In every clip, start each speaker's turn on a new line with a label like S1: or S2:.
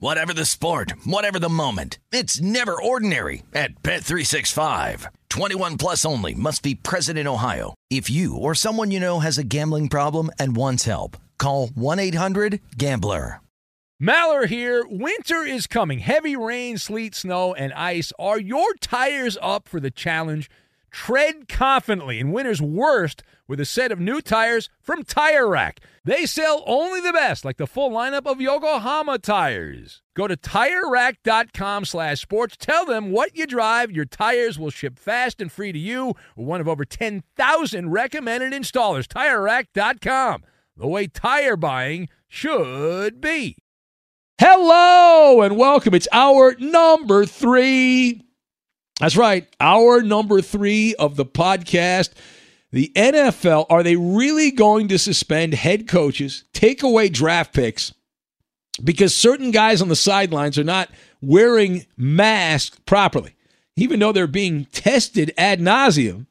S1: Whatever the sport, whatever the moment. It's never ordinary at Bet365. 21 plus only must be present in Ohio. If you or someone you know has a gambling problem and wants help, call 1-800-GAMBLER.
S2: Maller here. Winter is coming. Heavy rain, sleet, snow, and ice. Are your tires up for the challenge? Tread confidently in winter's worst with a set of new tires from Tire Rack. They sell only the best, like the full lineup of Yokohama tires. Go to TireRack.com slash sports. Tell them what you drive. Your tires will ship fast and free to you. One of over 10,000 recommended installers. TireRack.com. The way tire buying should be. Hello and welcome. It's hour number three. That's right, hour number three of the podcast. The NFL, are they really going to suspend head coaches, take away draft picks because certain guys on the sidelines are not wearing masks properly, even though they're being tested ad nauseum?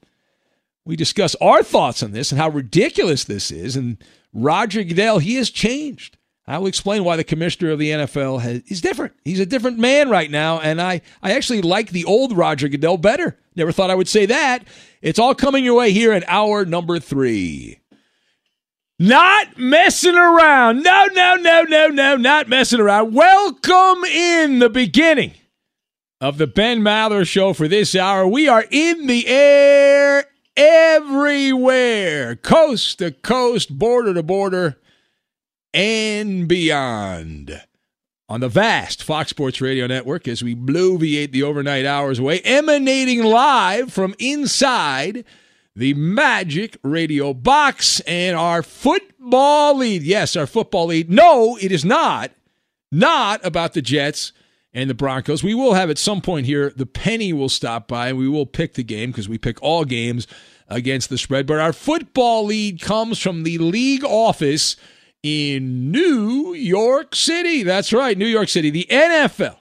S2: We discuss our thoughts on this and how ridiculous this is. And Roger Goodell, he has changed. I'll explain why the commissioner of the NFL has, is different. He's a different man right now, and I, I actually like the old Roger Goodell better. Never thought I would say that. It's all coming your way here in hour number three. Not messing around. No, no, no, no, no, not messing around. Welcome in the beginning of the Ben Maller Show for this hour. We are in the air everywhere, coast to coast, border to border and beyond on the vast Fox Sports Radio network as we bloviate the overnight hours away, emanating live from inside the Magic Radio box and our football lead. Yes, our football lead. No, it is not. Not about the Jets and the Broncos. We will have at some point here, the penny will stop by and we will pick the game because we pick all games against the spread. But our football lead comes from the league office in New York City. That's right, New York City. The NFL,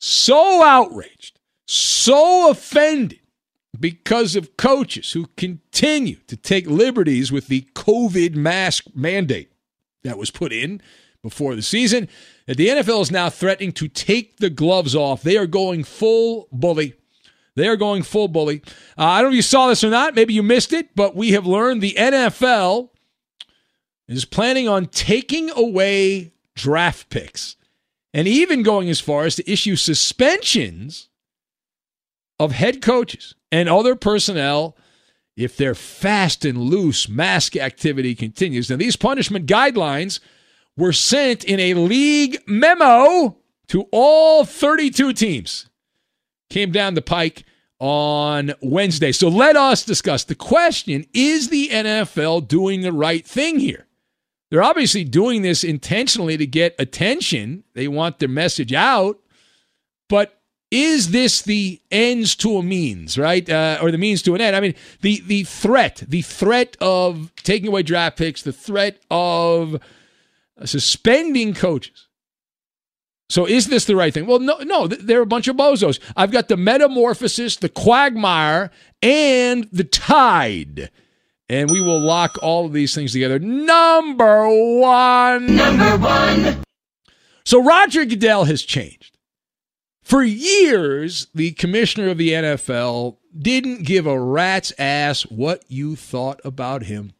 S2: so outraged, so offended because of coaches who continue to take liberties with the COVID mask mandate that was put in before the season that the NFL is now threatening to take the gloves off. They are going full bully. They are going full bully. Uh, I don't know if you saw this or not. Maybe you missed it, but we have learned the NFL is planning on taking away draft picks and even going as far as to issue suspensions of head coaches and other personnel if their fast and loose mask activity continues. Now, these punishment guidelines were sent in a league memo to all 32 teams. Came down the pike on Wednesday. So let us discuss the question is the NFL doing the right thing here? They're obviously doing this intentionally to get attention. They want their message out. But is this the ends to a means, right, uh, or the means to an end? I mean, the the threat, the threat of taking away draft picks, the threat of suspending coaches. So is this the right thing? Well, no, no, they're a bunch of bozos. I've got the metamorphosis, the quagmire, and the tide. And we will lock all of these things together. Number one.
S3: Number one.
S2: So Roger Goodell has changed. For years, the commissioner of the NFL didn't give a rat's ass what you thought about him.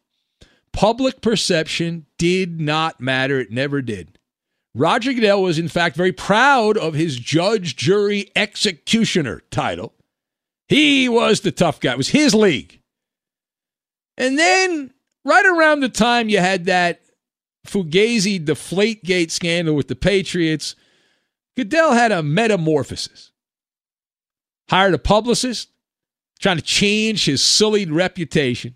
S2: Public perception did not matter. It never did. Roger Goodell was, in fact, very proud of his judge, jury, executioner title. He was the tough guy. It was his league. And then, right around the time you had that Fugazi Deflategate scandal with the Patriots, Goodell had a metamorphosis. Hired a publicist, trying to change his sullied reputation.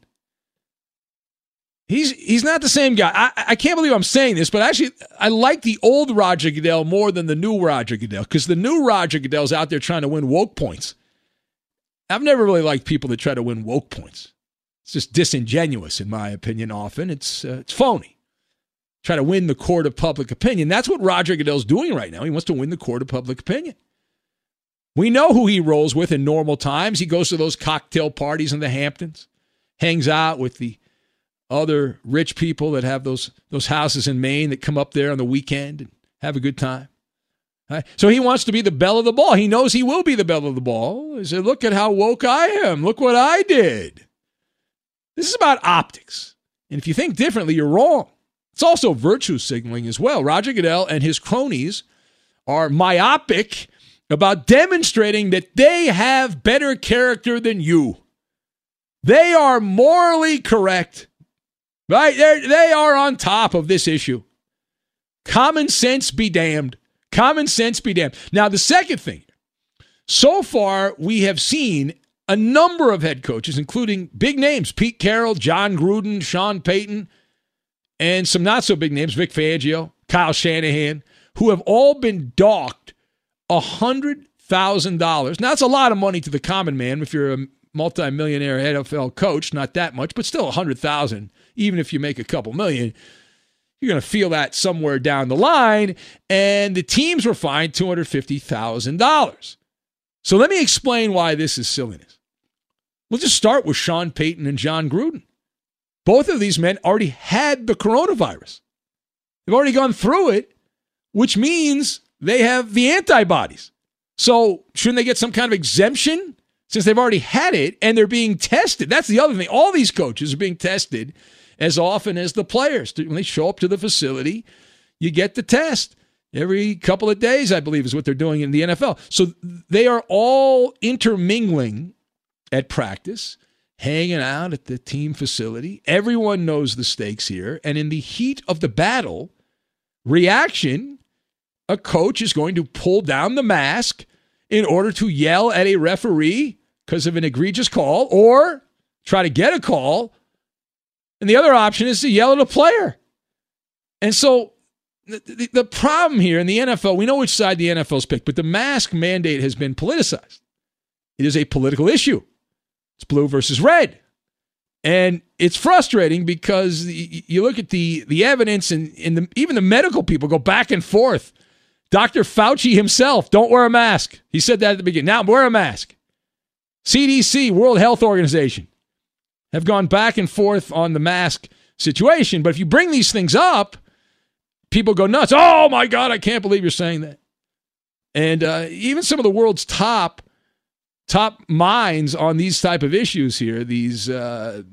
S2: He's he's not the same guy. I, I can't believe I'm saying this, but actually, I like the old Roger Goodell more than the new Roger Goodell because the new Roger Goodell's out there trying to win woke points. I've never really liked people that try to win woke points. It's just disingenuous, in my opinion. Often it's uh, it's phony. Try to win the court of public opinion. That's what Roger Goodell's doing right now. He wants to win the court of public opinion. We know who he rolls with in normal times. He goes to those cocktail parties in the Hamptons, hangs out with the other rich people that have those those houses in Maine that come up there on the weekend and have a good time. So he wants to be the belle of the ball. He knows he will be the belle of the ball. He said, "Look at how woke I am. Look what I did." This is about optics, and if you think differently, you're wrong. It's also virtue signaling as well. Roger Goodell and his cronies are myopic about demonstrating that they have better character than you. They are morally correct Right? They're, they are on top of this issue. Common sense be damned. Common sense be damned. Now, the second thing so far, we have seen a number of head coaches, including big names Pete Carroll, Jon Gruden, Sean Payton, and some not so big names, Vic Fangio, Kyle Shanahan, who have all been docked $100,000. Now, that's a lot of money to the common man if you're a multimillionaire NFL coach, not that much, but still 100000 even if you make a couple million, you're going to feel that somewhere down the line. And the teams were fined $250,000. So let me explain why this is silliness. We'll just start with Sean Payton and Jon Gruden. Both of these men already had the coronavirus. They've already gone through it, which means they have the antibodies. So shouldn't they get some kind of exemption since they've already had it and they're being tested? That's the other thing. All these coaches are being tested as often as the players. When they show up to the facility, you get the test every couple of days, I believe, is what they're doing in the NFL. So they are all intermingling at practice, hanging out at the team facility. Everyone knows the stakes here. And in the heat of the battle, reaction, a coach is going to pull down the mask in order to yell at a referee because of an egregious call or try to get a call and the other option is to yell at a player. And so the, the, problem here in the NFL, we know which side the NFL's picked, but the mask mandate has been politicized. It is a political issue. It's blue versus red. And it's frustrating because you look at the, the evidence and, and the, even the medical people go back and forth. Dr. Fauci himself, don't wear a mask. He said that at the beginning. Now wear a mask. CDC, World Health Organization, have gone back and forth on the mask situation. But if you bring these things up, people go nuts. Oh my God, I can't believe you're saying that. And uh, even some of the world's top top minds on these type of issues here, these uh,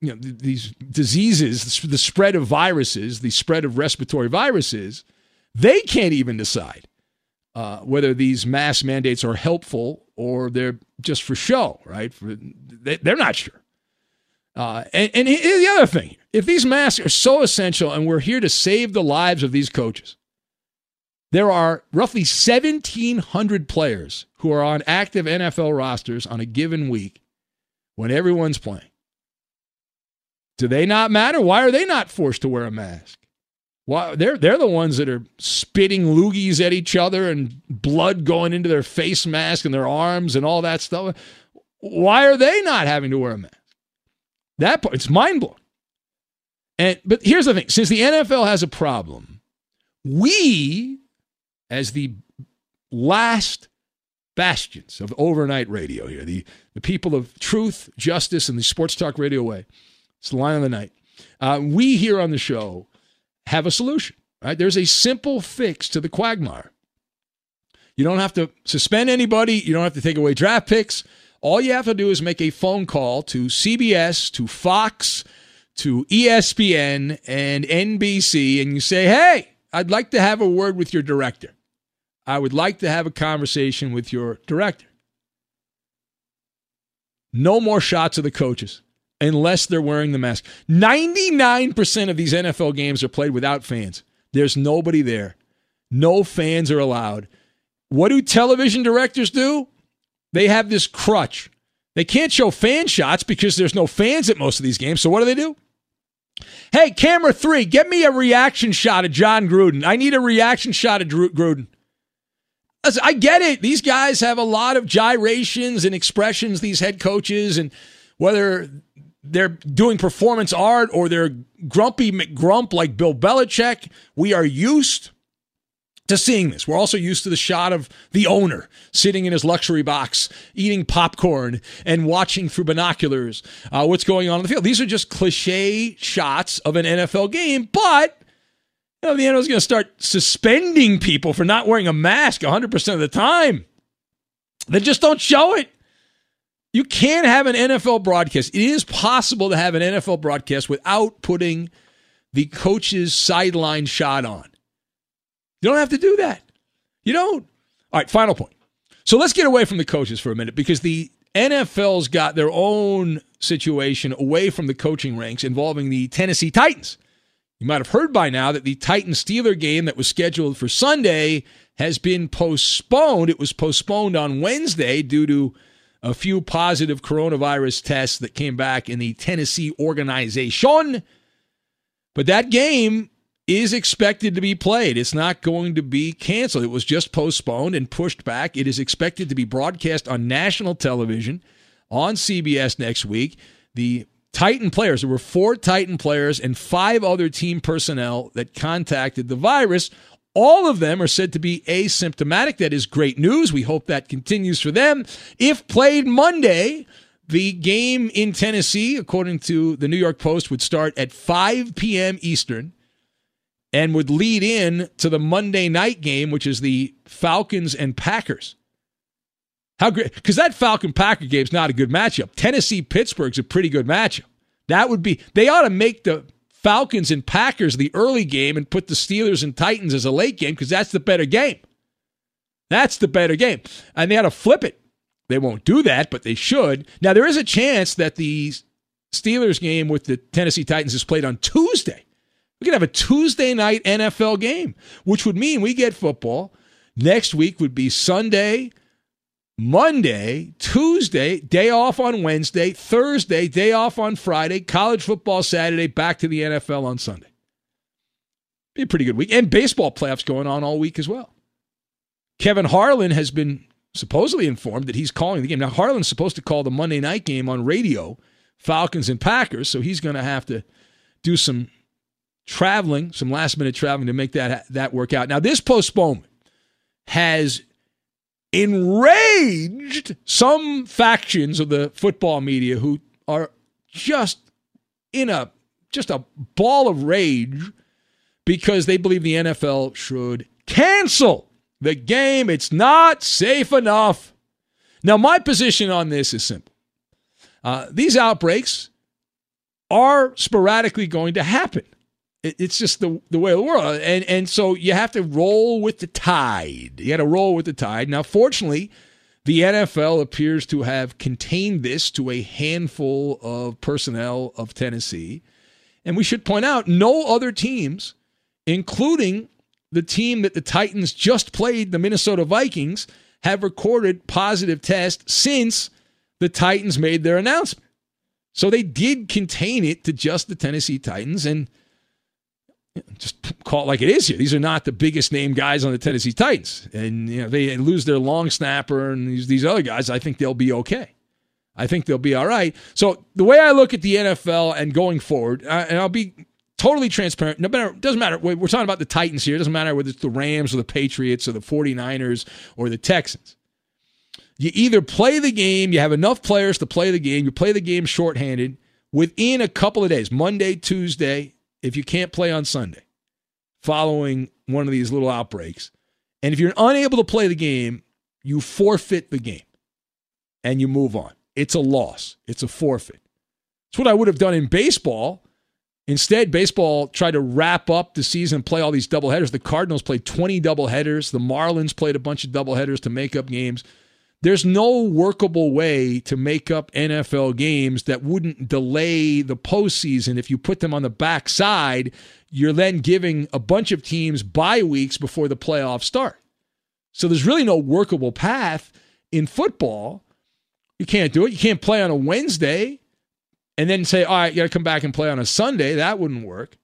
S2: you know these diseases, the spread of viruses, the spread of respiratory viruses, they can't even decide uh, whether these mask mandates are helpful or they're just for show. Right? For, they, they're not sure. Uh, and, and the other thing, if these masks are so essential and we're here to save the lives of these coaches, there are roughly 1,700 players who are on active NFL rosters on a given week when everyone's playing. Do they not matter? Why are they not forced to wear a mask? Why they're they're the ones that are spitting loogies at each other and blood going into their face mask and their arms and all that stuff. Why are they not having to wear a mask? That part, it's mind blowing. And but here's the thing: since the NFL has a problem, we, as the last bastions of overnight radio here, the, the people of truth, justice, and the sports talk radio way. It's the line of the night. Uh, we here on the show have a solution. Right? There's a simple fix to the quagmire. You don't have to suspend anybody. You don't have to take away draft picks. All you have to do is make a phone call to CBS, to Fox, to ESPN, and NBC, and you say, hey, I'd like to have a word with your director. I would like to have a conversation with your director. No more shots of the coaches unless they're wearing the mask. 99% of these NFL games are played without fans. There's nobody there. No fans are allowed. What do television directors do? They have this crutch. They can't show fan shots because there's no fans at most of these games. So what do they do? Hey, camera three, get me a reaction shot of Jon Gruden. I need a reaction shot of Gruden. I get it. These guys have a lot of gyrations and expressions, these head coaches, and whether they're doing performance art or they're grumpy McGrump like Bill Belichick, we are used to seeing this. We're also used to the shot of the owner sitting in his luxury box, eating popcorn and watching through binoculars uh, what's going on in the field. These are just cliche shots of an NFL game, but you know, the NFL is going to start suspending people for not wearing a mask 100% of the time. They just don't show it. You can't have an NFL broadcast. It is possible to have an NFL broadcast without putting the coach's sideline shot on. You don't have to do that. You don't. All right, final point. So let's get away from the coaches for a minute because the NFL's got their own situation away from the coaching ranks involving the Tennessee Titans. You might have heard by now that the Titan Steeler game that was scheduled for Sunday has been postponed. It was postponed on Wednesday due to a few positive coronavirus tests that came back in the Tennessee organization. But that game is expected to be played. It's not going to be canceled. It was just postponed and pushed back. It is expected to be broadcast on national television on CBS next week. The Titan players. There were four Titan players and five other team personnel that contacted the virus. All of them are said to be asymptomatic. That is great news. We hope that continues for them. If played Monday, the game in Tennessee, according to the New York Post, would start at 5 p.m. Eastern and would lead in to the Monday night game, which is the Falcons and Packers. How great? Because that Falcon Packer game is not a good matchup. Tennessee Pittsburgh's a pretty good matchup. That would be. They ought to make the Falcons and Packers the early game and put the Steelers and Titans as a late game because that's the better game. That's the better game. And they ought to flip it. They won't do that, but they should. Now there is a chance that the Steelers game with the Tennessee Titans is played on Tuesday. We could have a Tuesday night NFL game, which would mean we get football. Next week would be Sunday, Monday, Tuesday, day off on Wednesday, Thursday, day off on Friday, college football Saturday, back to the NFL on Sunday. Be a pretty good week. And baseball playoffs going on all week as well. Kevin Harlan has been supposedly informed that he's calling the game. Now, Harlan's supposed to call the Monday night game on radio, Falcons and Packers, so he's going to have to do some traveling, some last minute traveling to make that, that work out. Now, this postponement has enraged some factions of the football media who are just in a just a ball of rage because they believe the NFL should cancel the game. It's not safe enough. Now, my position on this is simple. Uh, these outbreaks are sporadically going to happen. It's just the the way of the world, and and so you have to roll with the tide. You got to roll with the tide. Now, fortunately, the NFL appears to have contained this to a handful of personnel of Tennessee, and we should point out no other teams, including the team that the Titans just played, the Minnesota Vikings, have recorded positive tests since the Titans made their announcement. So they did contain it to just the Tennessee Titans, and just call it like it is here. These are not the biggest name guys on the Tennessee Titans, and you know they lose their long snapper and these these other guys. I think they'll be okay. I think they'll be all right. So the way I look at the NFL and going forward, uh, and I'll be totally transparent. No matter, doesn't matter. We're talking about the Titans here. It doesn't matter whether it's the Rams or the Patriots or the 49ers or the Texans. You either play the game, you have enough players to play the game, you play the game shorthanded within a couple of days, Monday, Tuesday, if you can't play on Sunday, following one of these little outbreaks. And if you're unable to play the game, you forfeit the game and you move on. It's a loss, it's a forfeit. It's what I would have done in baseball. Instead, baseball tried to wrap up the season play all these doubleheaders. The Cardinals played 20 doubleheaders. The Marlins played a bunch of doubleheaders to make up games. There's no workable way to make up NFL games that wouldn't delay the postseason. If you put them on the backside, you're then giving a bunch of teams bye weeks before the playoffs start. So there's really no workable path in football. You can't do it. You can't play on a Wednesday and then say, all right, you got to come back and play on a Sunday. That wouldn't work.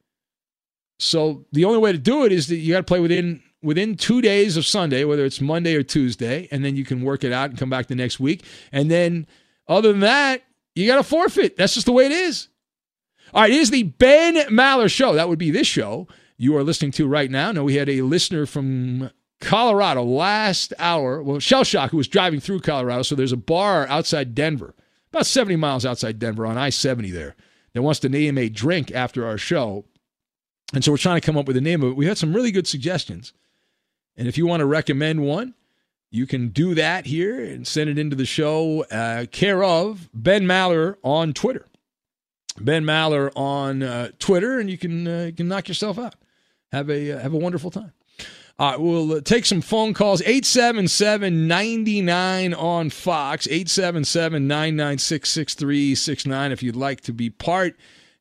S2: So the only way to do it is that you got to play within within two days of Sunday, whether it's Monday or Tuesday, and then you can work it out and come back the next week. And then, other than that, you got to forfeit. That's just the way it is. All right, is the Ben Maller Show. That would be this show you are listening to right now. Now, we had a listener from Colorado last hour, well, Shell Shock, who was driving through Colorado. So there's a bar outside Denver, about 70 miles outside Denver on I 70 there, that wants to name a drink after our show. And so we're trying to come up with a name of it. We had some really good suggestions. And if you want to recommend one, you can do that here and send it into the show, uh, care of Ben Maller on Twitter. Ben Maller on uh, Twitter, and you can uh, you can knock yourself out. Have a uh, have a wonderful time. All right, we'll uh, take some phone calls. 877 99 on Fox, 877 996 6369 if you'd like to be part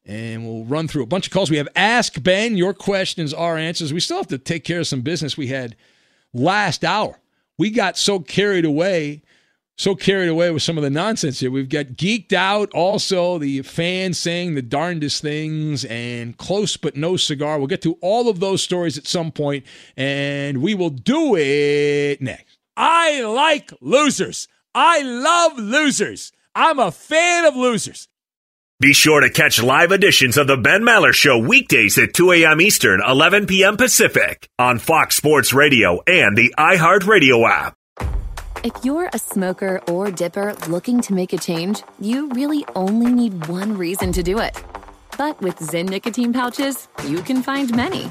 S2: and we'll run through a bunch of calls. We have Ask Ben, your questions, our answers. We still have to take care of some business we had last hour. We got so carried away, so carried away with some of the nonsense here. We've got geeked out, also the fans saying the darndest things, and close but no cigar. We'll get to all of those stories at some point, and we will do it next.
S3: I like losers. I love losers. I'm a fan of losers.
S4: Be sure to catch live editions of The Ben Maller Show weekdays at 2 a.m. Eastern, 11 p.m. Pacific on Fox Sports Radio and the iHeartRadio app.
S5: If you're a smoker or dipper looking to make a change, you really only need one reason to do it. But with Zyn nicotine pouches, you can find many.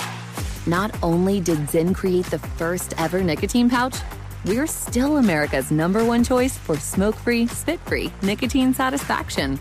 S5: Not only did Zyn create the first ever nicotine pouch, we're still America's number one choice for smoke free, spit free nicotine satisfaction.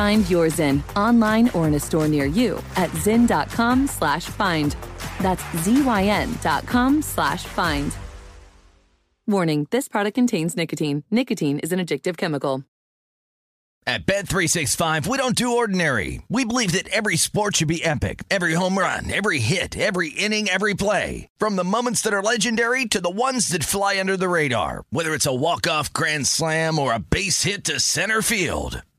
S5: Find your Zyn online or in a store near you at zyn.com slash find. That's Z-Y-N dot com slash find. Warning, this product contains nicotine. Nicotine is an addictive chemical.
S1: At Bet365, we don't do ordinary. We believe that every sport should be epic. Every home run, every hit, every inning, every play. From the moments that are legendary to the ones that fly under the radar. Whether it's a walk-off grand slam or a base hit to center field.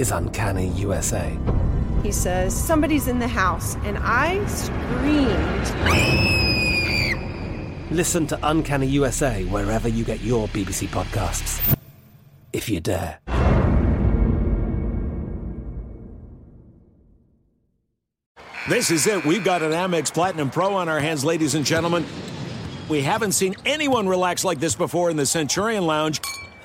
S6: is Uncanny USA.
S7: He says, Somebody's in the house, and I screamed.
S6: Listen to Uncanny USA wherever you get your BBC podcasts, if you dare.
S3: This is it. We've got an Amex Platinum Pro on our hands, ladies and gentlemen.
S8: We haven't seen anyone relax like this before in the Centurion Lounge.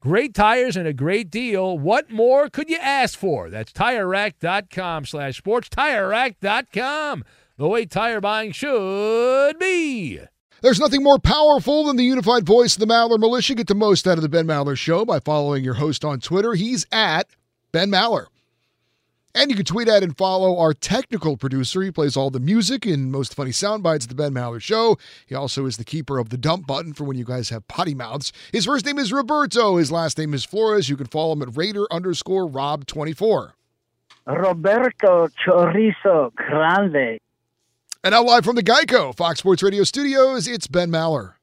S2: Great tires and a great deal. What more could you ask for? That's TireRack.com slash sports. TireRack.com, the way tire buying should be.
S9: There's nothing more powerful than the unified voice of the Maller Militia. Get the most out of the Ben Maller Show by following your host on Twitter. He's at Ben Maller. And you can tweet at and follow our technical producer. He plays all the music and most funny sound bites of the Ben Maller Show. He also is the keeper of the dump button for when you guys have potty mouths. His first name is Roberto. His last name is Flores. You can follow him at Raider underscore Rob24.
S10: Roberto Chorizo Grande.
S9: And now live from the Geico Fox Sports Radio studios, it's Ben Maller.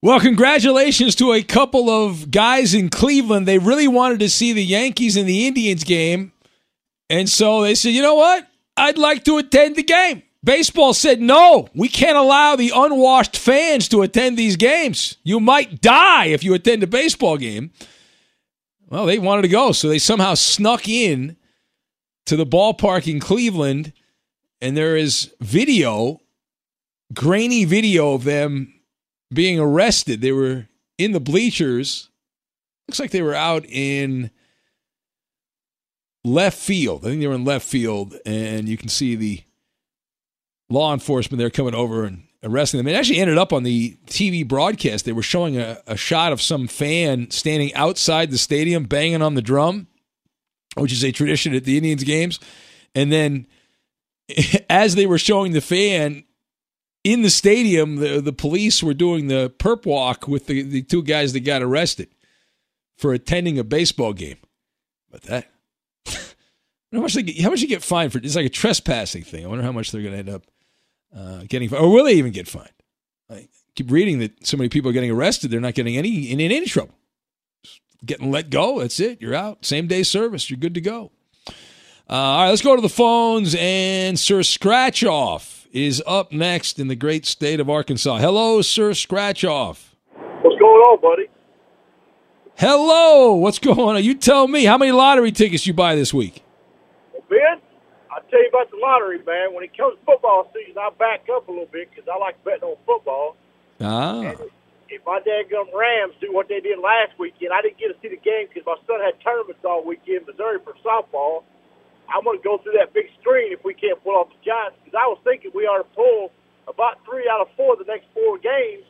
S2: Well, congratulations to a couple of guys in Cleveland. They really wanted to see the Yankees and the Indians game. And so they said, you know what? I'd like to attend the game. Baseball said, no, we can't allow the unwashed fans to attend these games. You might die if you attend a baseball game. Well, they wanted to go, so they somehow snuck in to the ballpark in Cleveland, and there is video, grainy video of them being arrested. They were in the bleachers. Looks like they were out in left field. I think they were in left field, and you can see the law enforcement there coming over and arresting them. It actually ended up on the TV broadcast. They were showing a, a shot of some fan standing outside the stadium banging on the drum, which is a tradition at the Indians games. And then as they were showing the fan in the stadium, the, the police were doing the perp walk with the, the two guys that got arrested for attending a baseball game. But that how much they how much you get fined for? It's like a trespassing thing. I wonder how much they're going to end up uh, getting, fined. or will they even get fined? I keep reading that so many people are getting arrested. They're not getting any in, in any trouble. Just getting let go. That's it. You're out. Same day service. You're good to go. Uh, all right, let's go to the phones. And Sir Scratch Off is up next in the great state of Arkansas. Hello, Sir Scratch Off.
S11: What's going on, buddy?
S2: Hello. What's going on? You tell me. How many lottery tickets you buy this week?
S11: Ben, I'll tell you about the lottery, man. When it comes to football season, I back up a little bit because I like betting on football.
S2: Ah.
S11: And if my dadgum Rams do what they did last weekend, I didn't get to see the game because my son had tournaments all weekend in Missouri for softball. I'm going to go through that big screen if we can't pull off the Giants because I was thinking we ought to pull about three out of four the next four games,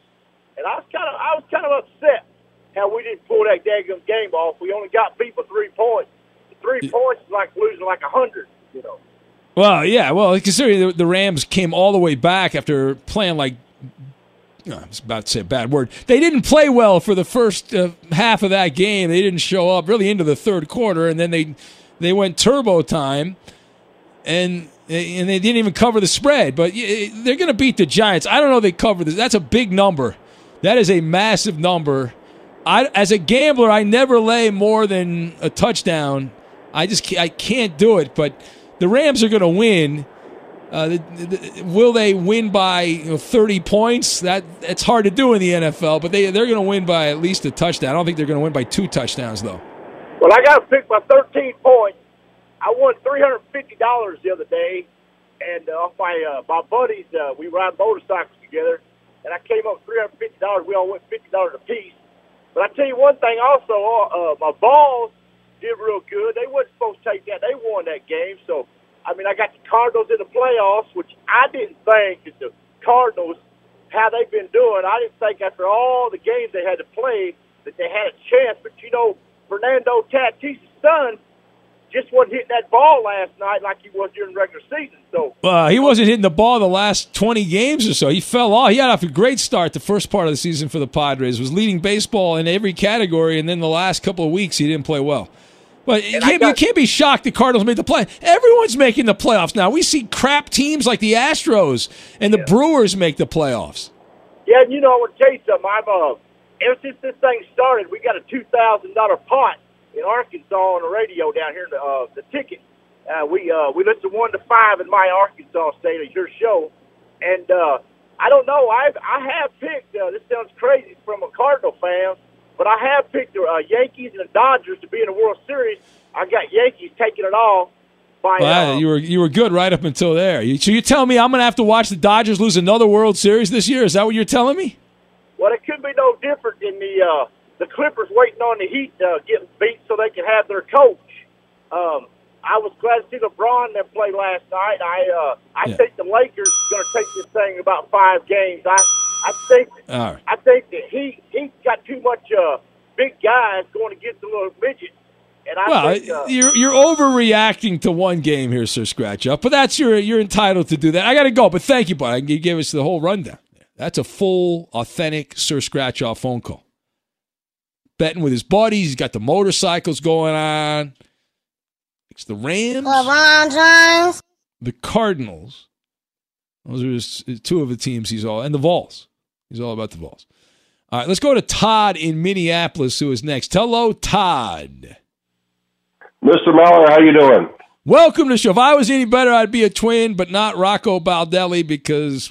S11: and I was kind of I was kind of upset how we didn't pull that daggum game off. We only got beat by three points three points is like losing like a hundred, you know.
S2: Well, yeah. Well, considering the, the Rams came all the way back after playing like I was about to say a bad word. They didn't play well for the first uh, half of that game. They didn't show up really into the third quarter, and then they they went turbo time, and and they didn't even cover the spread. But they're going to beat the Giants. I don't know. They cover this. That's a big number. That is a massive number. I, as a gambler, I never lay more than a touchdown I just can't, I can't do it. But the Rams are going to win. Uh, the, the, will they win by you know, 30 points? That it's hard to do in the NFL, but they they're going to win by at least a touchdown. I don't think they're going to win by two touchdowns though.
S11: Well, I got to pick my 13 points. I won $350 the other day, and uh, off my uh, my buddies, uh, we ride motorcycles together, and I came up three hundred fifty dollars. We all went fifty dollars a piece. But I tell you one thing, also, uh, uh, my balls did real good. They wasn't supposed to take that. They won that game, so I mean, I got the Cardinals in the playoffs, which I didn't think that the Cardinals how they've been doing. I didn't think after all the games they had to play that they had a chance. But you know, Fernando Tatis' son just wasn't hitting that ball last night like he was during regular season. So
S2: uh, he wasn't hitting the ball the last 20 games or so. He fell off. He had off a great start the first part of the season for the Padres. Was leading baseball in every category, and then the last couple of weeks he didn't play well. But you can't, got, you can't be shocked the Cardinals made the play. Everyone's making the playoffs now. We see crap teams like the Astros and the yeah. Brewers make the playoffs.
S11: Yeah, you know, I want to tell you something. I've uh, ever since this thing started, we got a two thousand dollar pot in Arkansas on the radio down here in the uh, the ticket. Uh, we uh, we listen one to five in my Arkansas state of your show, and uh, I don't know. I I have picked. Uh, this sounds crazy from a Cardinal fan but I have picked the uh, Yankees and the Dodgers to be in the World Series. I got Yankees taking it all. By,
S2: well, uh, you were you were good right up until there. so you tell me I'm going to have to watch the Dodgers lose another World Series this year? Is that what you're telling me?
S11: Well, it could be no different than the uh, the Clippers waiting on the Heat uh, getting beat so they can have their coach. Um, I was glad to see LeBron them play last night. I uh, I yeah. think the Lakers are going to take this thing about five games. I I think right. I think that he he got too much uh, big guys going to against the little midgets. And I
S2: well,
S11: think, uh,
S2: you're you're overreacting to one game here, Sir Scratch Up. But that's your you're entitled to do that. I got to go, but thank you, bud. You gave us the whole rundown. That's a full, authentic Sir Scratch Off phone call. Betting with his buddies. He's got the motorcycles going on. It's the Rams. LeBron James. The Cardinals. Those are his, two of the teams he's all, and the Vols. He's all about the Vols. All right, let's go to Todd in Minneapolis, who is next. Hello, Todd.
S12: Mr. Maller, how you doing?
S2: Welcome to the show. If I was any better, I'd be a twin, but not Rocco Baldelli because.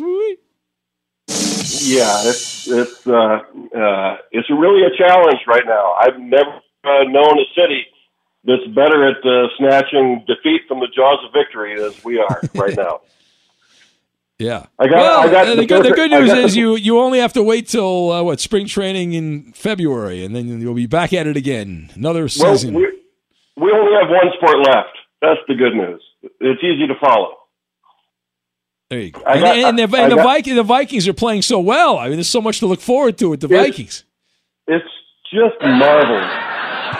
S12: Yeah, it's it's uh, uh, it's really a challenge right now. I've never uh, known a city that's better at uh, snatching defeat from the jaws of victory as we are right now.
S2: Yeah.
S12: I got,
S2: well,
S12: I got
S2: the,
S12: the,
S2: good, the, good, news is the, you you only have to wait till uh, what spring training in February, and then you'll be back at it again. Another season.
S12: Well, we, we only have one sport left. That's the good news. It's easy to follow.
S2: There you go. and, and, the, and the, got, Vikings, the Vikings are playing so well. I mean, there's so much to look forward to with the
S12: it's,
S2: Vikings.
S12: It's just marvelous.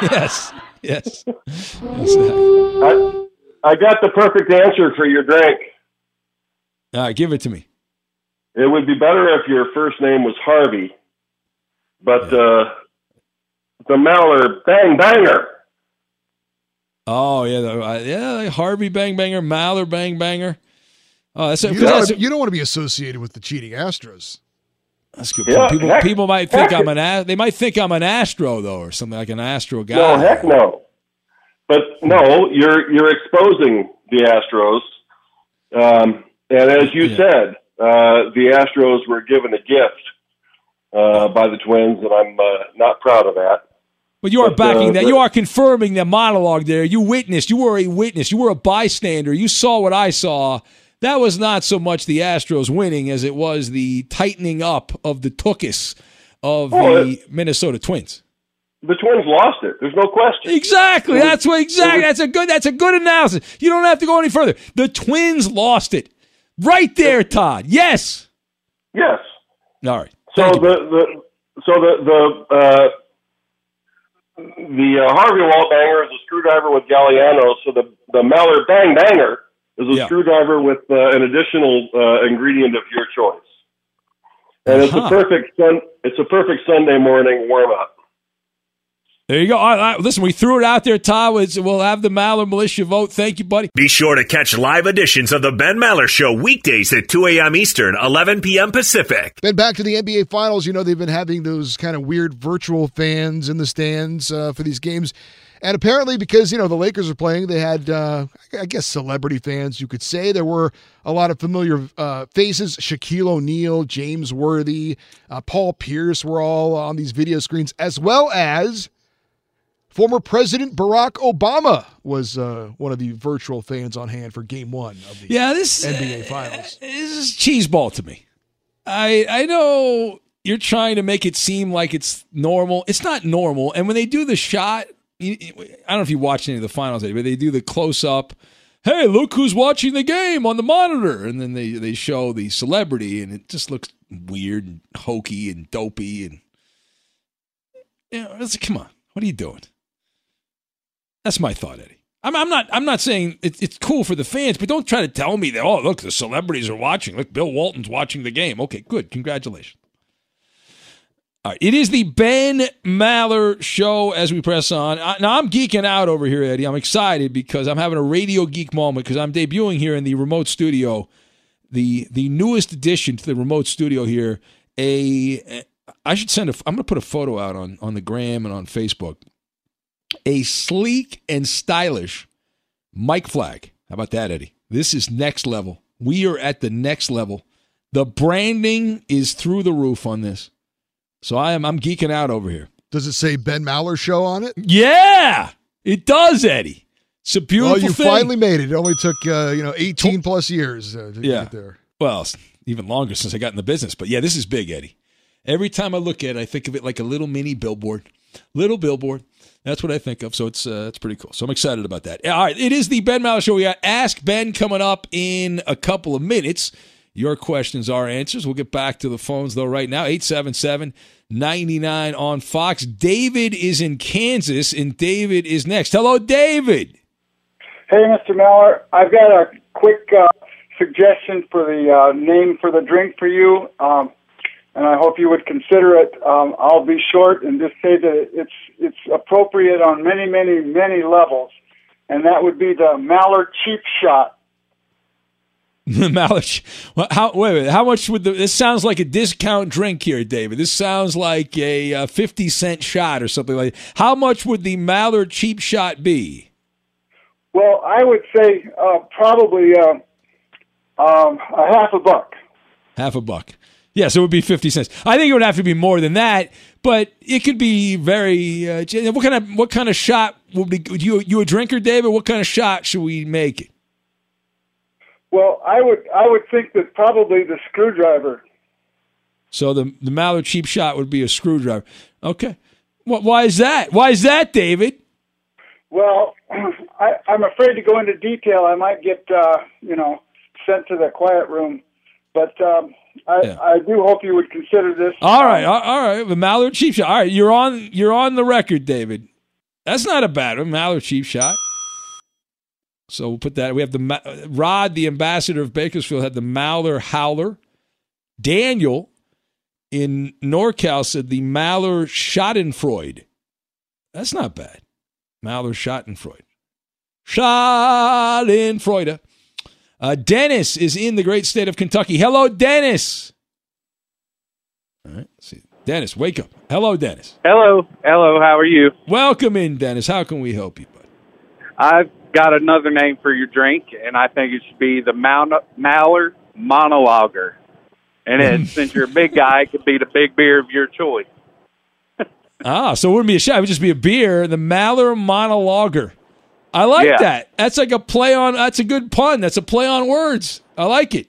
S2: yes. Yes. yes.
S12: I, I got the perfect answer for your drink.
S2: All right, give it to me.
S12: It would be better if your first name was Harvey, but yeah. uh, the Maller Bang Banger.
S2: Oh yeah, the, uh, yeah, Harvey Bang Banger, Maller Bang Banger. Oh, that's,
S9: you,
S2: don't
S9: that's, you don't want to be associated with the cheating Astros.
S2: That's good. Yeah, people heck, people might think I'm an they might think I'm an Astro though, or something like an Astro guy.
S12: No, heck no. But no, you're you're exposing the Astros. Um, and as you yeah. said, uh, the Astros were given a gift uh, by the Twins, and I'm uh, not proud of that.
S2: But you are but, backing uh, that. You are confirming the monologue there. You witnessed. You were a witness. You were a bystander. You saw what I saw. That was not so much the Astros winning as it was the tightening up of the tuchus of oh, the Minnesota Twins.
S12: The Twins lost it. There's no question.
S2: Exactly. Was, that's what exactly. Was, that's a good. That's a good analysis. You don't have to go any further. The Twins lost it. Right there, Todd. Yes.
S12: Yes.
S2: All right.
S12: So the, the so the the uh, the uh, Harvey Wallbanger is a screwdriver with Galliano. So the the Maller Bang Banger is a yeah. screwdriver with uh, an additional uh, ingredient of your choice, and uh-huh. it's a uh-huh. perfect sun. It's a perfect Sunday morning warm up.
S2: There you go. All right, listen, we threw it out there, Todd. We'll have the Maller Militia vote. Thank you, buddy.
S4: Be sure to catch live editions of the Ben Maller Show weekdays at 2 a.m. Eastern, 11 p.m. Pacific.
S9: Then back to the NBA Finals. You know, they've been having those kind of weird virtual fans in the stands uh, for these games. And apparently, because, you know, the Lakers are playing, they had, uh, I guess, celebrity fans, you could say. There were a lot of familiar uh, faces. Shaquille O'Neal, James Worthy, uh, Paul Pierce were all on these video screens, as well as Former President Barack Obama was uh, one of the virtual fans on hand for Game One of the
S2: Yeah, this
S9: NBA Finals.
S2: This is cheeseball to me. I I know you're trying to make it seem like it's normal. It's not normal. And when they do the shot, I don't know if you watched any of the finals, but they do the close up. Hey, look who's watching the game on the monitor, and then they they show the celebrity, and it just looks weird and hokey and dopey, and you know, it's, like, come on, what are you doing? That's my thought, Eddie. I'm, I'm not. I'm not saying it's cool for the fans, but don't try to tell me that. Oh, look, the celebrities are watching. Look, Bill Walton's watching the game. Okay, good. Congratulations. All right, it is the Ben Maller show as we press on. Now I'm geeking out over here, Eddie. I'm excited because I'm having a radio geek moment because I'm debuting here in the remote studio, the the newest addition to the remote studio here. A I should send a. I'm going to put a photo out on on the gram and on Facebook a sleek and stylish mic flag. How about that, Eddie? This is next level. We are at the next level. The branding is through the roof on this. So I am I'm geeking out over here.
S9: Does it say Ben Maller show on it?
S2: Yeah, it does, Eddie. It's a beautiful
S9: Well, you
S2: thing.
S9: finally made it. It only took uh, you know 18 plus years uh, to
S2: yeah.
S9: get there.
S2: Well, even longer since I got in the business. But yeah, this is big, Eddie. Every time I look at it, I think of it like a little mini billboard. Little billboard. That's what I think of. So it's uh, it's pretty cool. So I'm excited about that. All right, it is the Ben Maller Show. We got Ask Ben coming up in a couple of minutes. Your questions, our answers. We'll get back to the phones though right now. 877 99 on Fox. David is in Kansas, and David is next. Hello, David.
S13: Hey, Mr. Mallard, I've got a quick uh, suggestion for the uh, name for the drink for you, um, and I hope you would consider it. Um, I'll be short and just say that it's it's appropriate on many, many, many levels, and that would be the Mallard Cheap Shot.
S2: Malish. Well, how, wait, wait, how much would the? This sounds like a discount drink here, David. This sounds like a uh, fifty cent shot or something like. How much would the Mallard cheap shot be?
S13: Well, I would say uh, probably uh, um, a half a buck.
S2: Half a buck. Yes, it would be fifty cents. I think it would have to be more than that, but it could be very. Uh, what kind of what kind of shot would be? You you a drinker, David? What kind of shot should we make it?
S13: Well, I would I would think that probably the screwdriver.
S2: So the the Mallard cheap shot would be a screwdriver. Okay. What? Why is that? Why is that, David?
S13: Well, I, I'm afraid to go into detail. I might get uh, you know sent to the quiet room, but um, I, I do hope you would consider this.
S2: All right, all all right. The Mallard cheap shot. All right, you're on you're on the record, David. That's not a bad one. Mallard cheap shot. So we'll put that. We have the Rod, the ambassador of Bakersfield, had the Maller Howler. Daniel in NorCal said the Maller Schadenfreude. That's not bad. Maller Schadenfreude. Schadenfreude. Uh, Dennis is in the great state of Kentucky. Hello, Dennis. All right, see. Dennis, wake up. Hello, Dennis.
S14: Hello, hello. How are you?
S2: Welcome in, Dennis. How can we help you? Bud?
S14: I've got another name for your drink, and I think it should be the Mal- Maller Monologer. And it, since you're a big guy, it could be the big beer of your choice.
S2: Ah, so it wouldn't be a shot. It would just be a beer. The Maller Monologer. I like
S14: Yeah.
S2: that. That's like a play on. That's a good pun. That's a play on words. I like it.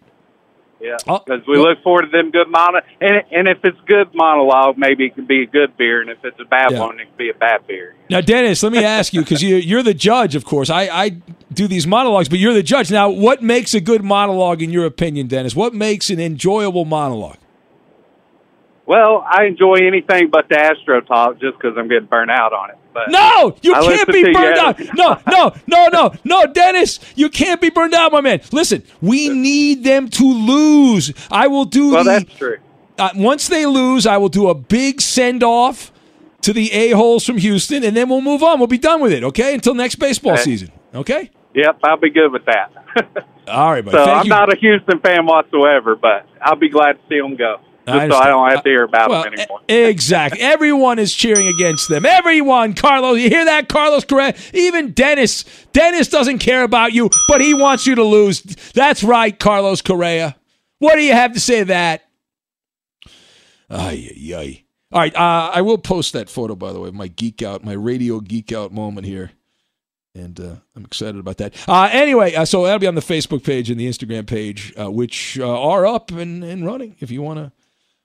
S14: Yeah, oh, because we look forward to them good mono. And and if it's good monologue, maybe it can be a good beer, and if it's a bad
S2: Yeah.
S14: one, it can be a bad beer.
S2: Now, Dennis, let me ask you because you, you're the judge, of course. I, I do these monologues, but you're the judge. Now, what makes a good monologue in your opinion, Dennis? What makes an enjoyable monologue?
S14: Well, I enjoy anything but the Astro talk, just because I'm getting burnt out on it. But
S2: No, you
S14: I
S2: can't be burned out. No, no, no, no, no, Dennis, you can't be burned out, my man. Listen, we need them to lose. I will do
S14: Well,
S2: the.
S14: that's true.
S2: Uh, once they lose, I will do a big send off to the a holes from Houston, and then we'll move on. We'll be done with it. Okay, until next baseball
S14: Okay.
S2: season. Okay.
S14: Yep, I'll be good with that.
S2: All right, buddy.
S14: so
S2: Thank
S14: I'm
S2: you.
S14: not a Houston fan whatsoever, but I'll be glad to see them go,
S2: I
S14: so I don't have to hear about
S2: Well,
S14: them anymore.
S2: Exactly. Everyone is cheering against them. Everyone, Carlos. You hear that, Carlos Correa? Even Dennis. Dennis doesn't care about you, but he wants you to lose. That's right, Carlos Correa. What do you have to say to that? Ay, ay, ay. All right, uh, I will post that photo by the way, my geek out, my radio geek out moment here, and uh, I'm excited about that. Uh, anyway, uh, so that'll be on the Facebook page and the Instagram page, uh, which uh, are up and, and running. If you want to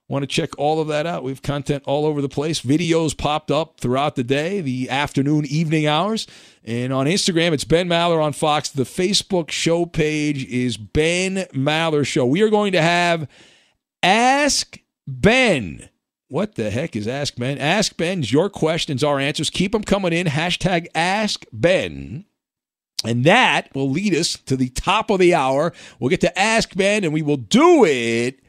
S2: want to check all of that out, we have content all over the place. Videos popped up throughout the day, the afternoon, evening hours, and on Instagram it's Ben Maller on Fox. The Facebook show page is Ben Maller Show. We are going to have Ask Ben. What the heck is Ask Ben? Ask Ben, your questions, our answers. Keep them coming in. Hashtag Ask Ben. And that will lead us to the top of the hour. We'll get to Ask Ben, and we will do it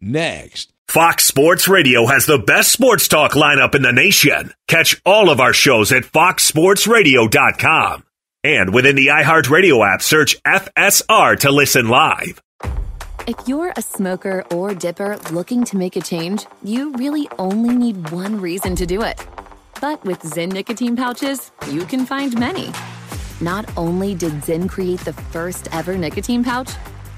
S2: next.
S4: Fox Sports Radio has the best sports talk lineup in the nation. Catch all of our shows at foxsportsradio.com. And within the iHeartRadio app, search FSR to listen live.
S5: If you're a smoker or dipper looking to make a change, you really only need one reason to do it. But with Zyn nicotine pouches, you can find many. Not only did Zyn create the first ever nicotine pouch,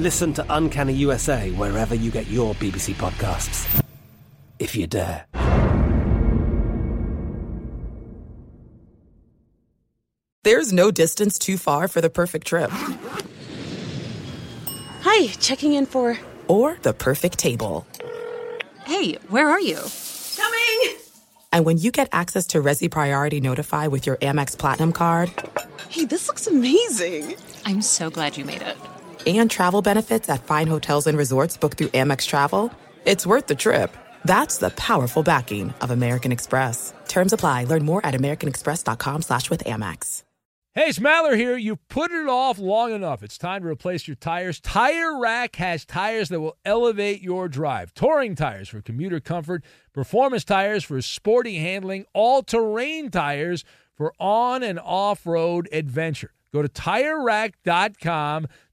S6: Listen to Uncanny USA wherever you get your BBC podcasts, if you dare.
S15: There's no distance too far for the perfect trip.
S16: Hi, checking in for.
S15: Or the perfect table.
S16: Hey, where are you? Coming!
S15: And when you get access to Resy Priority Notify with your Amex Platinum card.
S16: Hey, this looks amazing! I'm so glad you made it.
S15: And travel benefits at fine hotels and resorts booked through Amex Travel. It's worth the trip. That's the powerful backing of American Express. Terms apply. Learn more at americanexpress.com slash with Amex.
S3: Hey, it's Maller here. You've put it off long enough. It's time to replace your tires. Tire Rack has tires that will elevate your drive. Touring tires for commuter comfort, performance tires for sporty handling, all-terrain tires for on and off-road adventure. Go to TireRack.com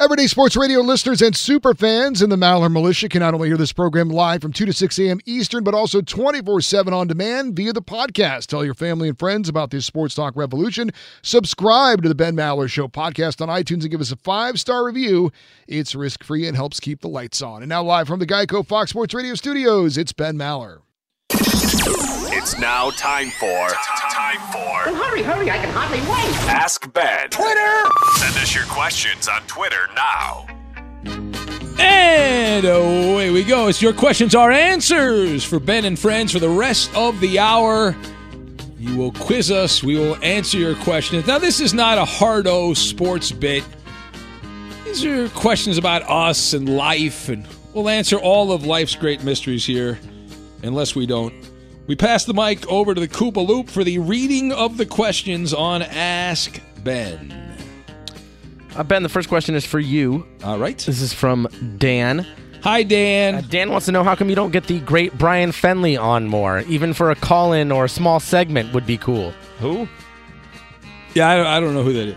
S9: Everyday Sports Radio listeners and super fans in the Maller Militia can not only hear this program live from 2 to 6 a.m. Eastern, but also 24 7 on demand via the podcast. Tell your family and friends about this Sports Talk revolution. Subscribe to the Ben Maller Show podcast on iTunes and give us a five star review. It's risk free and helps keep the lights on. And now, live from the Geico Fox Sports Radio studios, it's Ben Maller.
S4: It's now time for time for
S17: hurry, hurry, I can hardly wait.
S4: Ask Ben.
S17: Twitter!
S4: Send us your questions on Twitter now.
S2: And away we go. It's your questions, our answers for Ben and friends for the rest of the hour. You will quiz us. We will answer your questions. Now, this is not a hard O sports bit. These are questions about us and life, and we'll answer all of life's great mysteries here, unless we don't. We pass the mic over to the Koopa Loop for the reading of the questions on Ask Ben.
S18: Uh, ben, the first question is for you.
S2: All right.
S18: This is from Dan.
S2: Hi, Dan.
S18: Uh, Dan wants to know how come you don't get the great Brian Fenley on more, even for a call in or a small segment would be cool.
S2: Who? Yeah, I don't, I don't know who that is.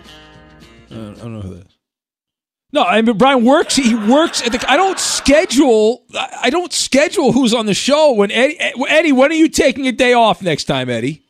S2: I don't, I don't know who that is. No, I mean Brian works. He works at the. I don't schedule. I don't schedule who's on the show. When Eddie, eh, Eddie, when are you taking a day off next time, Eddie?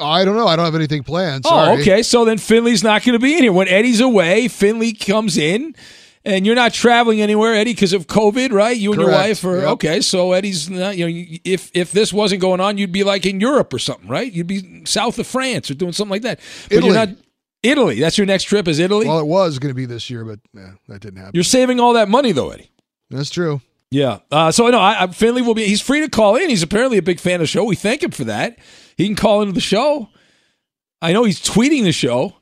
S9: I don't know. I don't have anything planned. Oh, Sorry.
S2: Oh, okay. So then Finley's not going to be in here. When Eddie's away, Finley comes in, and you're not traveling anywhere, Eddie, because of COVID, right? You and your wife are
S9: Yep.
S2: okay. So Eddie's not. You know, if if this wasn't going on, you'd be like in Europe or something, right? You'd be south of France or doing something like that. But
S9: Italy.
S2: you're not. Italy. That's your next trip. Is Italy?
S9: Well, it was going to be this year, but yeah, that didn't happen.
S2: You're saving all that money though, Eddie.
S9: That's true.
S2: Yeah. Uh, so no, I, I, Finley will be. He's free to call in. He's apparently a big fan of the show. We thank him for that. He can call into the show. I know he's tweeting the show.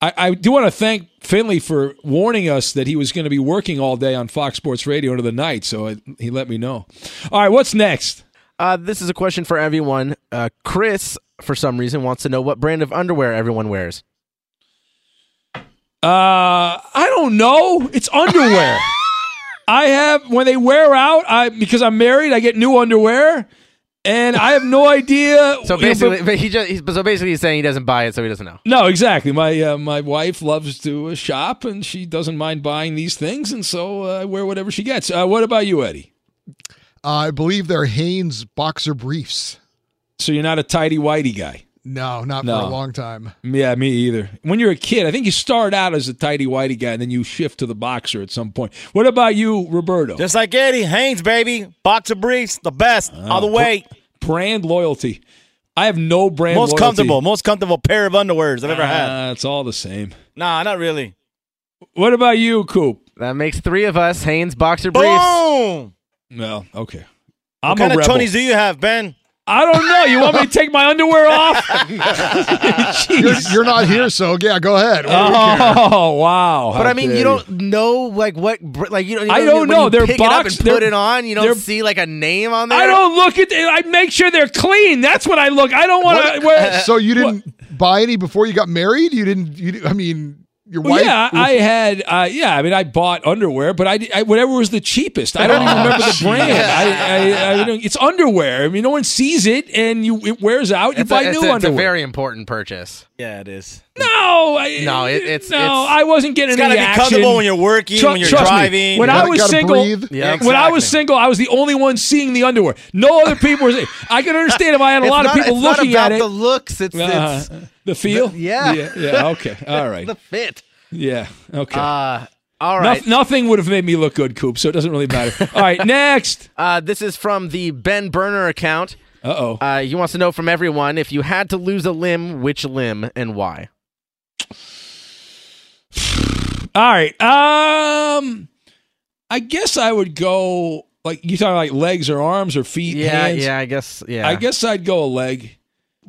S2: I, I do want to thank Finley for warning us that he was going to be working all day on Fox Sports Radio into the night. So I, he let me know. All right, what's next?
S18: Uh, this is a question for everyone. Uh, Chris, for some reason, wants to know what brand of underwear everyone wears.
S2: Uh, I don't know. It's underwear. I have when they wear out. I because I'm married. I get new underwear, and I have no idea.
S18: So basically,
S2: but-
S18: but he just he's, so basically he's saying he doesn't buy it, so he doesn't know.
S2: No, exactly. My uh, my wife loves to uh, shop, and she doesn't mind buying these things, and so uh, I wear whatever she gets. Uh, what about you, Eddie?
S9: I believe they're Hanes boxer briefs.
S2: So you're not a tidy whitey guy.
S9: No, not
S2: No.
S9: for a long time.
S2: Yeah, me either. When you're a kid, I think you start out as a tidy whitey guy, and then you shift to the boxer at some point. What about you, Roberto?
S19: Just like Eddie, Hanes, baby. Boxer briefs, the best, all the way.
S2: Brand loyalty. I have no brand.
S19: most
S2: loyalty.
S19: comfortable, most comfortable pair of underwears I've ever had.
S2: Uh, it's all the same.
S19: Nah, not really.
S2: What about you, Coop?
S18: That makes three of us. Hanes boxer briefs.
S19: Boom!
S2: Well, okay.
S19: What
S2: I'm what
S19: kind
S2: a
S19: of
S2: rebel.
S19: chonies do you have, Ben?
S2: I don't know. You want me to take my underwear off?
S9: You're, you're not here, so yeah, go ahead. What do we care?
S2: Oh wow!
S18: But
S2: How
S18: I mean, you don't know like what like you don't. You
S2: I don't know. They're
S18: pick it up and put it on. You
S2: they're-
S18: don't see like a name on there.
S2: I don't look at. I make sure they're clean. That's what I look. I don't want to wear.
S9: so you didn't buy any before you got married? You didn't. You, I mean, your
S2: Well, yeah, I had. Uh, yeah, I mean, I bought underwear, but I, I whatever was the cheapest. I don't even remember the brand. I, I, I it's underwear. I mean, no one sees it, and you it wears out. You
S18: It's,
S2: buy
S18: a,
S2: new
S18: a, it's a very important purchase.
S19: Yeah, it is.
S2: no, I,
S18: No, it, it's
S2: no,
S18: it's,
S2: I wasn't getting
S19: It's
S2: any
S19: gotta be
S2: action.
S19: comfortable when you're working,
S2: Tru-
S19: when you're
S2: trust me,
S19: driving.
S2: when
S19: You
S2: I was single,
S9: breathe.
S19: Yeah,
S2: when I was single, I was the only one seeing the underwear. No other people were. Saying, I can understand if I had a lot
S18: not,
S2: of people
S18: it's
S2: looking
S18: not about
S2: at it.
S18: the looks. It's,
S2: Uh,
S18: it's
S2: the feel,
S18: the- yeah.
S2: yeah, yeah. Okay, all right,
S18: the fit.
S2: yeah, okay.
S18: Uh, all
S2: Noth-
S18: right.
S2: nothing would have made me look good, Coop. So it doesn't really matter. All right, next.
S18: Uh, this is from the Ben Burner account.
S2: Uh-oh.
S18: Uh He wants to know from everyone if you had to lose a limb, which limb and why?
S2: All right. Um, I guess I would go like you talking like legs or arms or feet.
S18: Yeah,
S2: hands?
S18: yeah. I guess. Yeah.
S2: I guess I'd go a leg.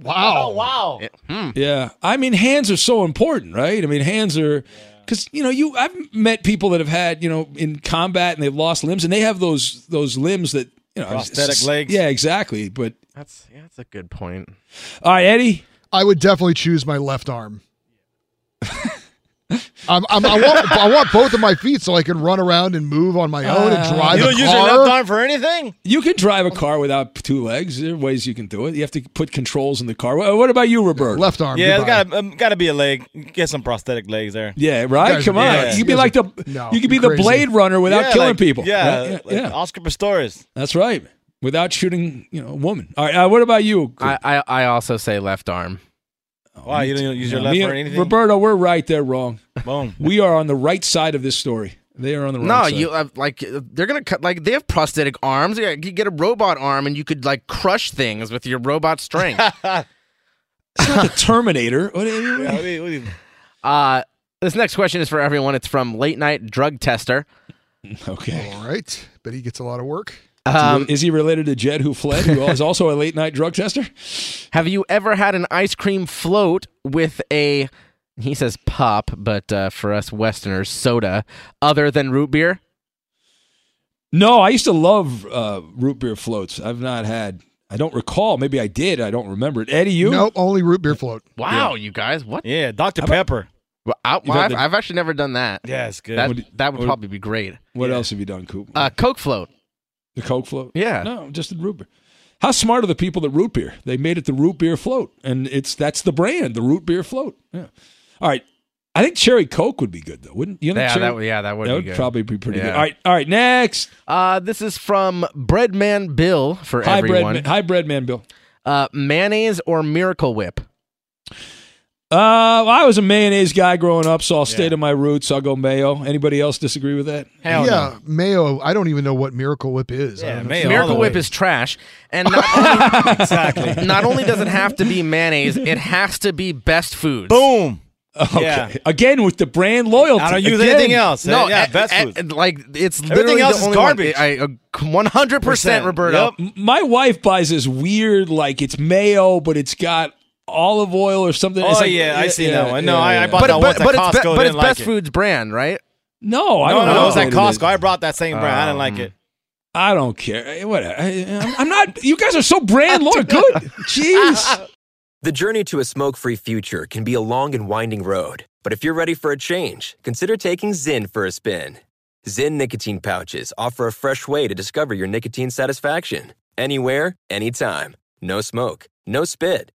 S9: wow.
S19: Oh, wow.
S18: Hmm.
S2: Yeah. I mean, hands are so important, right? I mean, hands are because you know you I've met people that have had you know in combat and they've lost limbs and they have those those limbs that you know
S19: Prosthetic
S2: s-
S19: legs.
S2: Yeah, exactly. But
S18: That's yeah. That's a good point.
S2: all right, Eddie.
S9: I would definitely choose my left arm. I'm, I'm, I want I want both of my feet so I can run around and move on my own and drive
S19: You don't use your left arm for anything?
S2: You can drive a car without two legs. There are ways you can do it. You have to put controls in the car. What about you, Robert?
S9: Left arm.
S19: Yeah, it's
S9: goodbye.
S19: got to um, gotta be a leg. Get some prosthetic legs there.
S2: Yeah, right.
S9: guys
S2: Come on,
S19: yeah.
S2: you could be like the
S9: no,
S2: you could be
S9: you're
S2: the. Blade Runner without
S19: Yeah,
S2: killing
S19: like-
S2: people.
S19: Yeah,
S2: Right?
S19: like
S2: yeah,
S19: Oscar Pistorius.
S2: that's right. Without shooting, you know, a woman. All right. Uh, what about you?
S18: I, I I also say left arm.
S19: Why you don't use your left
S2: me
S19: for anything?
S2: Roberto, we're right. They're wrong.
S19: Boom.
S2: We are on the right side of this story. They are on the wrong side.
S18: No,
S2: side.
S18: you uh, like uh, they're gonna cut like they have prosthetic arms. Yeah, You get a robot arm and you could like crush things with your robot strength.
S2: It's not the Terminator. What do you-
S19: Yeah, what do you- what do you-
S18: uh, this next question is for everyone. It's from late night drug tester.
S2: Okay.
S9: All right. Bet he gets a lot of work.
S18: Um,
S2: is he related to Jed, who fled, who is also a late night drug tester?
S18: Have you ever had an ice cream float with a he says pop, but uh, for us Westerners, soda other than root beer?
S2: No, I used to love uh, root beer floats. I've not had. I don't recall. Maybe I did. I don't remember it. Eddie, you?
S9: Nope, only root beer float.
S18: Wow, you guys, what?
S19: Yeah, Dr. Pepper.
S18: Well, I,
S2: You've
S18: well, I've,
S2: the-
S18: I've actually never done that.
S19: Yeah, it's good.
S18: That,
S2: What
S18: that would
S2: what-
S18: probably be great.
S2: What else have you done, Coop?
S18: Uh, Coke float.
S2: The Coke float?
S18: Yeah.
S2: No, just the root beer. How smart are the people that root beer? They made it the root beer float, and it's that's the brand, the root beer float. Yeah. All right. I think cherry Coke would be good though, wouldn't you?
S18: Yeah,
S2: cherry-
S18: that would- yeah, that would be good.
S2: probably be pretty good. All right, all right. Next,
S18: Uh, this is from Breadman Bill for
S2: hi
S18: everyone.
S2: bread, hi bread man, Bill.
S18: Uh, mayonnaise or Miracle Whip?
S2: Uh, well, I was a mayonnaise guy growing up, so I'll stay to my roots. I'll go mayo. Anybody else disagree with that?
S9: Hell yeah, mayo. I don't even know what Miracle Whip is. I don't.
S18: Miracle Whip is trash, and not only, exactly. Not only does it have to be mayonnaise, it has to be best foods.
S19: Boom.
S2: Okay.
S19: Yeah.
S2: Again with the brand loyalty.
S19: I don't use
S2: Again.
S19: anything else.
S18: No,
S19: yeah,
S18: a-
S19: best
S18: a-
S19: food.
S18: like it's
S19: Everything
S18: literally
S19: else
S18: the
S19: is
S18: only one-
S19: garbage.
S18: I uh, one hundred percent, Roberto.
S2: M- My wife buys this weird, like it's mayo, but it's got olive oil or something.
S19: Oh,
S2: It's like-
S19: yeah, I seen that one. No,
S2: yeah,
S19: I- I bought
S18: But,
S19: that
S18: but,
S19: once at
S18: but, it's,
S19: Costco,
S18: be- but it's
S19: like
S18: Best
S19: it.
S18: Foods brand, right?
S2: No, I
S19: no,
S2: don't
S19: no,
S2: know.
S19: no, it was at Costco. I brought that same brand. I didn't like it.
S2: I don't care. Eh, Whatever. I, I'm- I'm not. You guys are so brand loyal. Good. Jeez.
S20: The journey to a smoke free future can be a long and winding road, but if you're ready for a change, consider taking Zyn for a spin. Zyn nicotine pouches offer a fresh way to discover your nicotine satisfaction anywhere, anytime. No smoke, no spit,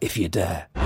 S6: if you dare.